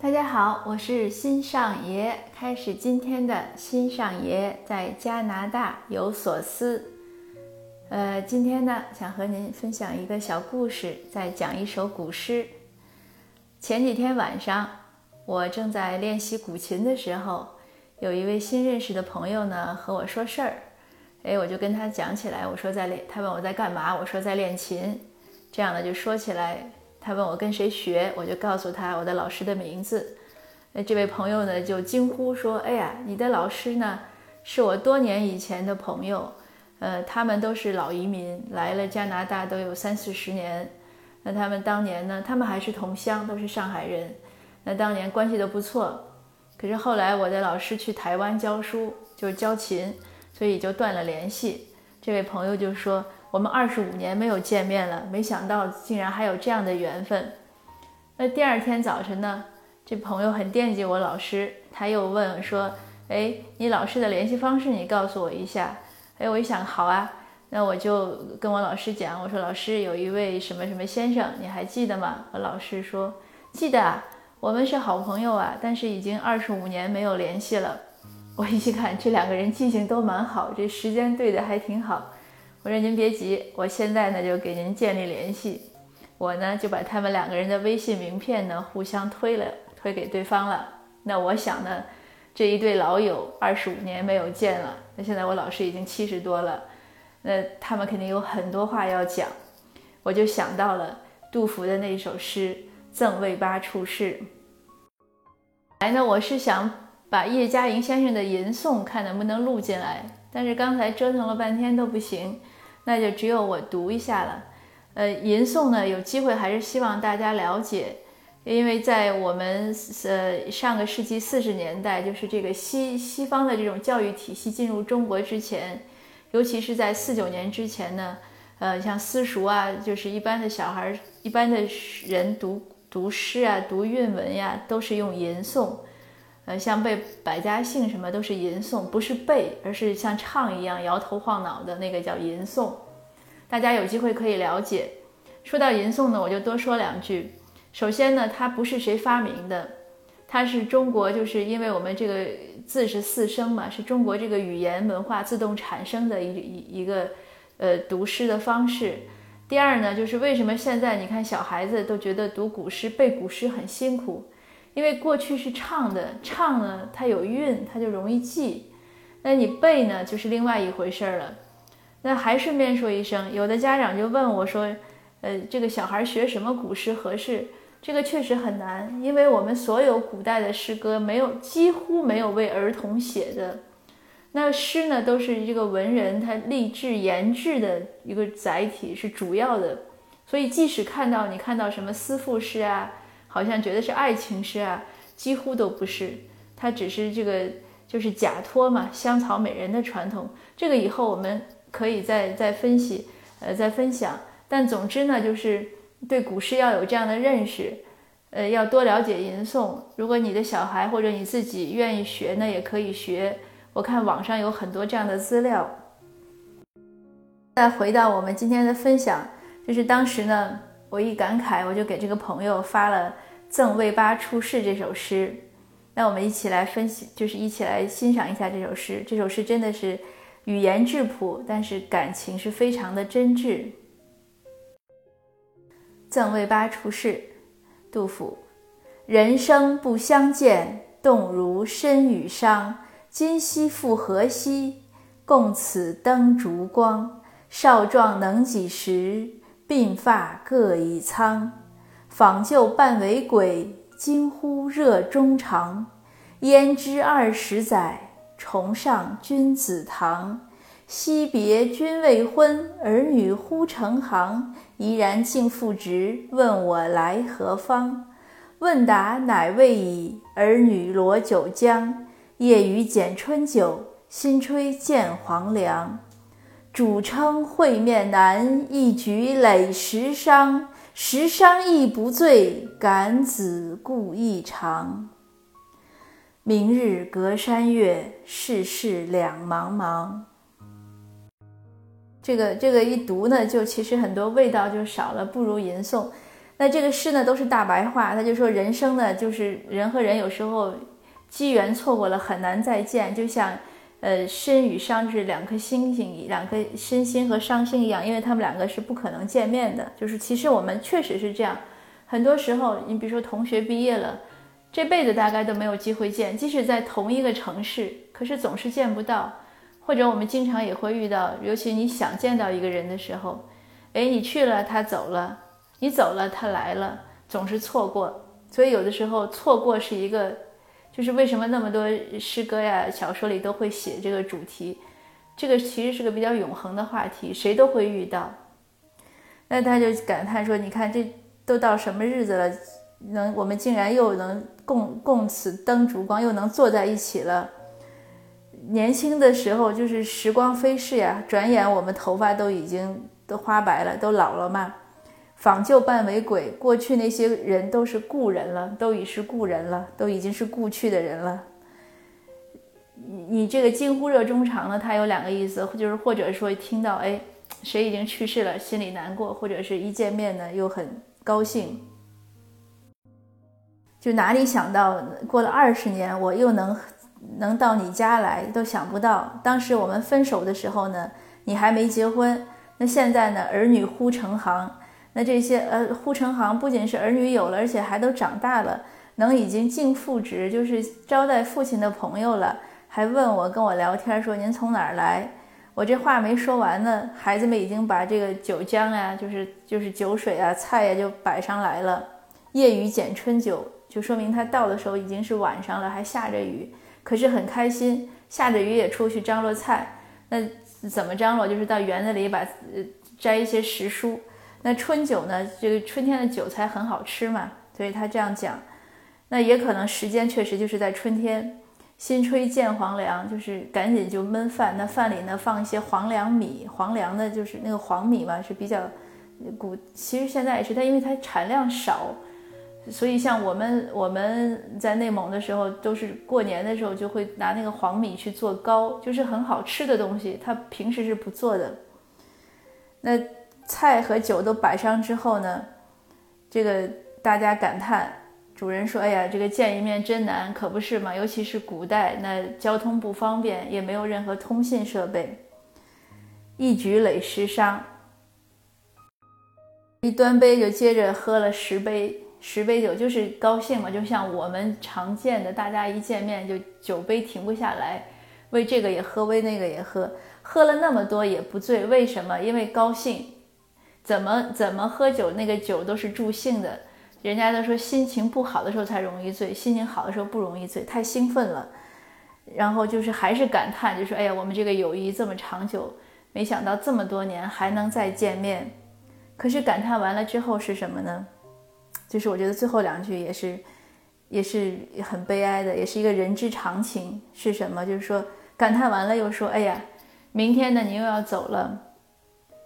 大家好，我是新上爷，开始今天的新上爷在加拿大有所思。呃，今天呢，想和您分享一个小故事，再讲一首古诗。前几天晚上，我正在练习古琴的时候，有一位新认识的朋友呢和我说事儿，哎，我就跟他讲起来，我说在练，他问我在干嘛，我说在练琴，这样呢就说起来。他问我跟谁学，我就告诉他我的老师的名字。那这位朋友呢就惊呼说：“哎呀，你的老师呢是我多年以前的朋友，呃，他们都是老移民，来了加拿大都有三四十年。那他们当年呢，他们还是同乡，都是上海人。那当年关系都不错。可是后来我的老师去台湾教书，就是教琴，所以就断了联系。这位朋友就说。”我们二十五年没有见面了，没想到竟然还有这样的缘分。那第二天早晨呢，这朋友很惦记我老师，他又问说：“哎，你老师的联系方式你告诉我一下。”哎，我一想，好啊，那我就跟我老师讲，我说：“老师有一位什么什么先生，你还记得吗？”我老师说：“记得啊，我们是好朋友啊，但是已经二十五年没有联系了。”我一看，这两个人记性都蛮好，这时间对的还挺好。我说您别急，我现在呢就给您建立联系。我呢就把他们两个人的微信名片呢互相推了，推给对方了。那我想呢，这一对老友二十五年没有见了，那现在我老师已经七十多了，那他们肯定有很多话要讲。我就想到了杜甫的那首诗《赠卫八处士》。来呢，我是想把叶嘉莹先生的吟诵看能不能录进来，但是刚才折腾了半天都不行。那就只有我读一下了，呃，吟诵呢，有机会还是希望大家了解，因为在我们呃上个世纪四十年代，就是这个西西方的这种教育体系进入中国之前，尤其是在四九年之前呢，呃，像私塾啊，就是一般的小孩、一般的人读读诗啊、读韵文呀，都是用吟诵。呃，像背百家姓什么都是吟诵，不是背，而是像唱一样摇头晃脑的那个叫吟诵。大家有机会可以了解。说到吟诵呢，我就多说两句。首先呢，它不是谁发明的，它是中国，就是因为我们这个字是四声嘛，是中国这个语言文化自动产生的一一一个呃读诗的方式。第二呢，就是为什么现在你看小孩子都觉得读古诗背古诗很辛苦。因为过去是唱的，唱呢它有韵，它就容易记。那你背呢，就是另外一回事儿了。那还顺便说一声，有的家长就问我说：“呃，这个小孩学什么古诗合适？”这个确实很难，因为我们所有古代的诗歌没有，几乎没有为儿童写的。那诗呢，都是这个文人他立志言志的一个载体，是主要的。所以即使看到你看到什么思妇诗啊。好像觉得是爱情诗啊，几乎都不是，它只是这个就是假托嘛，香草美人的传统。这个以后我们可以再再分析，呃，再分享。但总之呢，就是对古诗要有这样的认识，呃，要多了解吟诵。如果你的小孩或者你自己愿意学呢，也可以学。我看网上有很多这样的资料。再回到我们今天的分享，就是当时呢。我一感慨，我就给这个朋友发了《赠卫八处士》这首诗。那我们一起来分析，就是一起来欣赏一下这首诗。这首诗真的是语言质朴，但是感情是非常的真挚。《赠卫八处士》，杜甫。人生不相见，动如参与商。今夕复何夕，共此灯烛光。少壮能几时？鬓发各已苍，访旧半为鬼，惊呼热衷肠。焉知二十载，重上君子堂。惜别君未婚，儿女忽成行。怡然敬父职，问我来何方？问答乃未已，儿女罗九江。夜雨剪春酒，新炊见黄粱。主称会面难，一举累十觞。十觞亦不醉，感子故意长。明日隔山岳，世事两茫茫。这个这个一读呢，就其实很多味道就少了，不如吟诵。那这个诗呢，都是大白话。他就说，人生呢，就是人和人有时候机缘错过了，很难再见。就像，呃，身与伤是两颗星星，两颗身心和伤心一样，因为他们两个是不可能见面的。就是其实我们确实是这样，很多时候，你比如说同学毕业了，这辈子大概都没有机会见，即使在同一个城市，可是总是见不到。或者我们经常也会遇到，尤其你想见到一个人的时候，哎，你去了，他走了。你走了，他来了，总是错过，所以有的时候错过是一个，就是为什么那么多诗歌呀、小说里都会写这个主题，这个其实是个比较永恒的话题，谁都会遇到。那他就感叹说：“你看，这都到什么日子了，能我们竟然又能共共此灯烛光，又能坐在一起了。年轻的时候就是时光飞逝呀，转眼我们头发都已经都花白了，都老了嘛。”访旧半为鬼，过去那些人都是故人了，都已是故人了，都已经是故去的人了。你你这个惊呼热衷肠呢，它有两个意思，就是或者说听到哎谁已经去世了，心里难过，或者是一见面呢又很高兴。就哪里想到过了二十年，我又能能到你家来，都想不到。当时我们分手的时候呢，你还没结婚，那现在呢，儿女呼成行。那这些呃护城行不仅是儿女有了，而且还都长大了，能已经尽父职，就是招待父亲的朋友了，还问我跟我聊天说您从哪儿来？我这话没说完呢，孩子们已经把这个酒浆呀，就是就是酒水啊、菜呀就摆上来了。夜雨剪春酒，就说明他到的时候已经是晚上了，还下着雨，可是很开心，下着雨也出去张罗菜。那怎么张罗？就是到园子里把呃摘一些时蔬。那春韭呢？这个春天的韭菜很好吃嘛，所以他这样讲。那也可能时间确实就是在春天，新炊见黄粱，就是赶紧就焖饭。那饭里呢放一些黄粱米，黄粱的就是那个黄米嘛，是比较古。其实现在也是它，因为它产量少，所以像我们我们在内蒙的时候，都是过年的时候就会拿那个黄米去做糕，就是很好吃的东西。他平时是不做的。那。菜和酒都摆上之后呢，这个大家感叹，主人说：“哎呀，这个见一面真难，可不是嘛？尤其是古代，那交通不方便，也没有任何通信设备。一举累十觞，一端杯就接着喝了十杯，十杯酒就是高兴嘛，就像我们常见的，大家一见面就酒杯停不下来，为这个也喝，为那个也喝，喝了那么多也不醉，为什么？因为高兴。”怎么怎么喝酒，那个酒都是助兴的。人家都说心情不好的时候才容易醉，心情好的时候不容易醉，太兴奋了。然后就是还是感叹，就说哎呀，我们这个友谊这么长久，没想到这么多年还能再见面。可是感叹完了之后是什么呢？就是我觉得最后两句也是，也是很悲哀的，也是一个人之常情。是什么？就是说感叹完了又说，哎呀，明天呢你又要走了。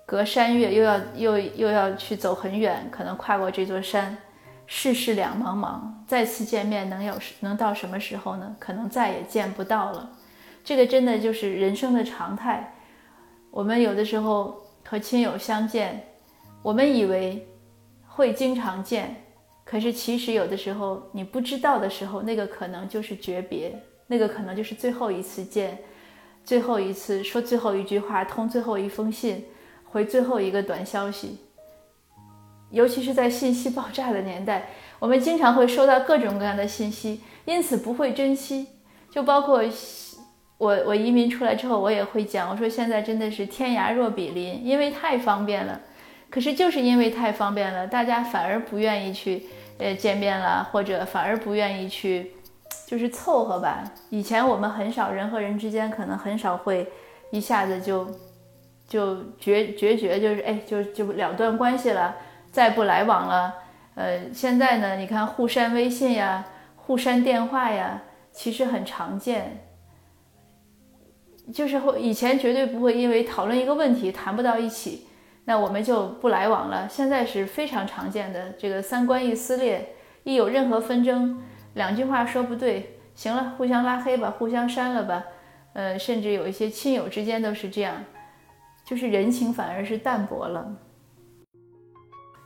隔山岳又要又又要去走很远，可能跨过这座山，世事两茫茫，再次见面能有能到什么时候呢？可能再也见不到了。这个真的就是人生的常态。我们有的时候和亲友相见，我们以为会经常见，可是其实有的时候你不知道的时候，那个可能就是诀别，那个可能就是最后一次见，最后一次说最后一句话，通最后一封信。回最后一个短消息，尤其是在信息爆炸的年代，我们经常会收到各种各样的信息，因此不会珍惜。就包括我，我移民出来之后，我也会讲，我说现在真的是天涯若比邻，因为太方便了。可是就是因为太方便了，大家反而不愿意去呃见面了，或者反而不愿意去就是凑合吧。以前我们很少人和人之间可能很少会一下子就。就决决绝，就是哎，就就了断关系了，再不来往了。呃，现在呢，你看互删微信呀，互删电话呀，其实很常见。就是会以前绝对不会因为讨论一个问题谈不到一起，那我们就不来往了。现在是非常常见的，这个三观一撕裂，一有任何纷争，两句话说不对，行了，互相拉黑吧，互相删了吧。呃，甚至有一些亲友之间都是这样。就是人情反而是淡薄了，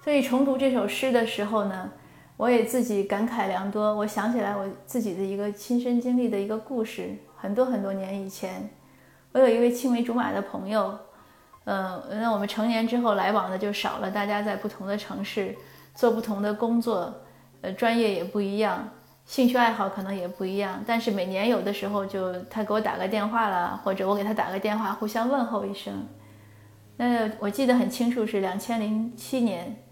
所以重读这首诗的时候呢，我也自己感慨良多。我想起来我自己的一个亲身经历的一个故事，很多很多年以前，我有一位青梅竹马的朋友，嗯，那我们成年之后来往的就少了，大家在不同的城市做不同的工作，呃，专业也不一样。兴趣爱好可能也不一样，但是每年有的时候就他给我打个电话了，或者我给他打个电话，互相问候一声。那我记得很清楚，是两千零七年，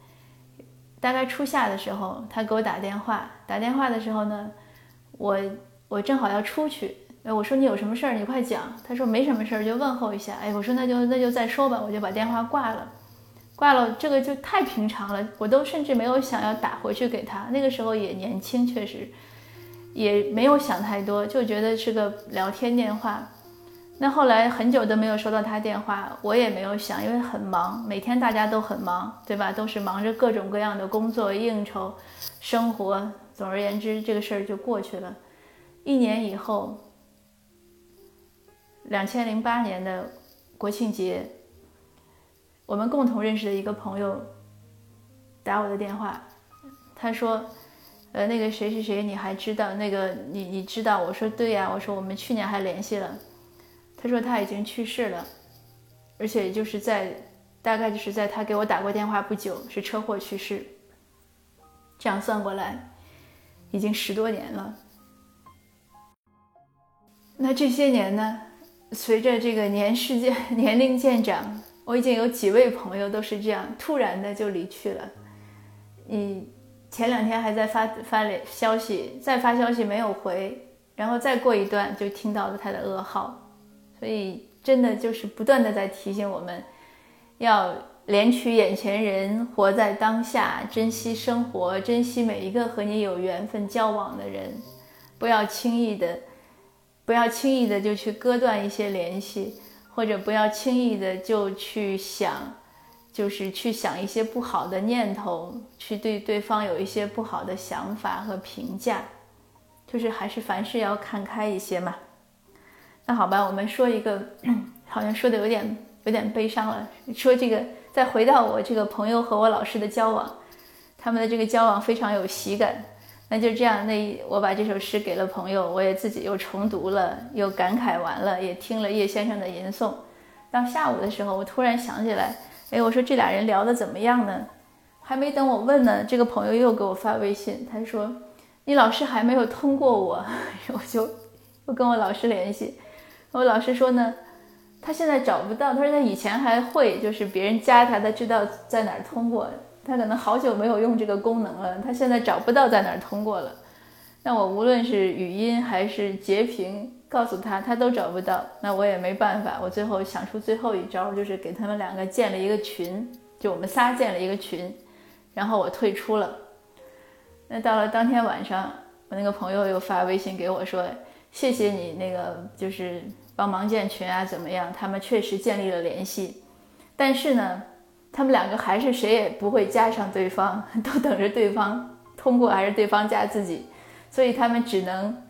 大概初夏的时候，他给我打电话。打电话的时候呢，我我正好要出去，哎，我说你有什么事儿，你快讲。他说没什么事儿，就问候一下。哎，我说那就那就再说吧，我就把电话挂了。挂了，这个就太平常了，我都甚至没有想要打回去给他。那个时候也年轻，确实也没有想太多，就觉得是个聊天电话。那后来很久都没有收到他电话，我也没有想，因为很忙，每天大家都很忙，对吧？都是忙着各种各样的工作、应酬、生活。总而言之，这个事儿就过去了。一年以后，两千零八年的国庆节。我们共同认识的一个朋友打我的电话，他说：“呃，那个谁谁谁，你还知道那个你你知道？”我说：“对呀。”我说：“我们去年还联系了。”他说：“他已经去世了，而且就是在大概就是在他给我打过电话不久，是车祸去世。这样算过来，已经十多年了。那这些年呢？随着这个年事渐 年龄渐长。”我已经有几位朋友都是这样突然的就离去了。你前两天还在发发了消息，再发消息没有回，然后再过一段就听到了他的噩耗。所以真的就是不断的在提醒我们，要怜取眼前人，活在当下，珍惜生活，珍惜每一个和你有缘分交往的人，不要轻易的，不要轻易的就去割断一些联系。或者不要轻易的就去想，就是去想一些不好的念头，去对对方有一些不好的想法和评价，就是还是凡事要看开一些嘛。那好吧，我们说一个，好像说的有点有点悲伤了。说这个，再回到我这个朋友和我老师的交往，他们的这个交往非常有喜感。那就这样，那我把这首诗给了朋友，我也自己又重读了，又感慨完了，也听了叶先生的吟诵。到下午的时候，我突然想起来，哎，我说这俩人聊得怎么样呢？还没等我问呢，这个朋友又给我发微信，他说你老师还没有通过我，我就又跟我老师联系，我老师说呢，他现在找不到，他说他以前还会，就是别人加他，他知道在哪儿通过。他可能好久没有用这个功能了，他现在找不到在哪儿通过了。那我无论是语音还是截屏告诉他，他都找不到。那我也没办法，我最后想出最后一招，就是给他们两个建了一个群，就我们仨建了一个群，然后我退出了。那到了当天晚上，我那个朋友又发微信给我说：“谢谢你那个就是帮忙建群啊，怎么样？他们确实建立了联系，但是呢。”他们两个还是谁也不会加上对方，都等着对方通过还是对方加自己，所以他们只能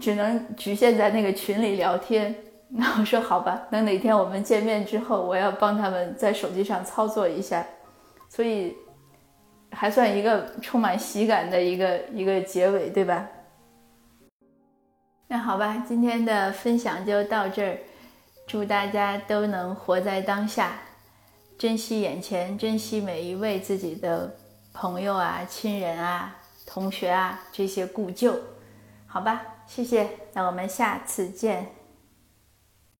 只能局限在那个群里聊天。那我说好吧，等哪天我们见面之后，我要帮他们在手机上操作一下，所以还算一个充满喜感的一个一个结尾，对吧？那好吧，今天的分享就到这儿，祝大家都能活在当下。珍惜眼前，珍惜每一位自己的朋友啊、亲人啊、同学啊这些故旧，好吧，谢谢，那我们下次见。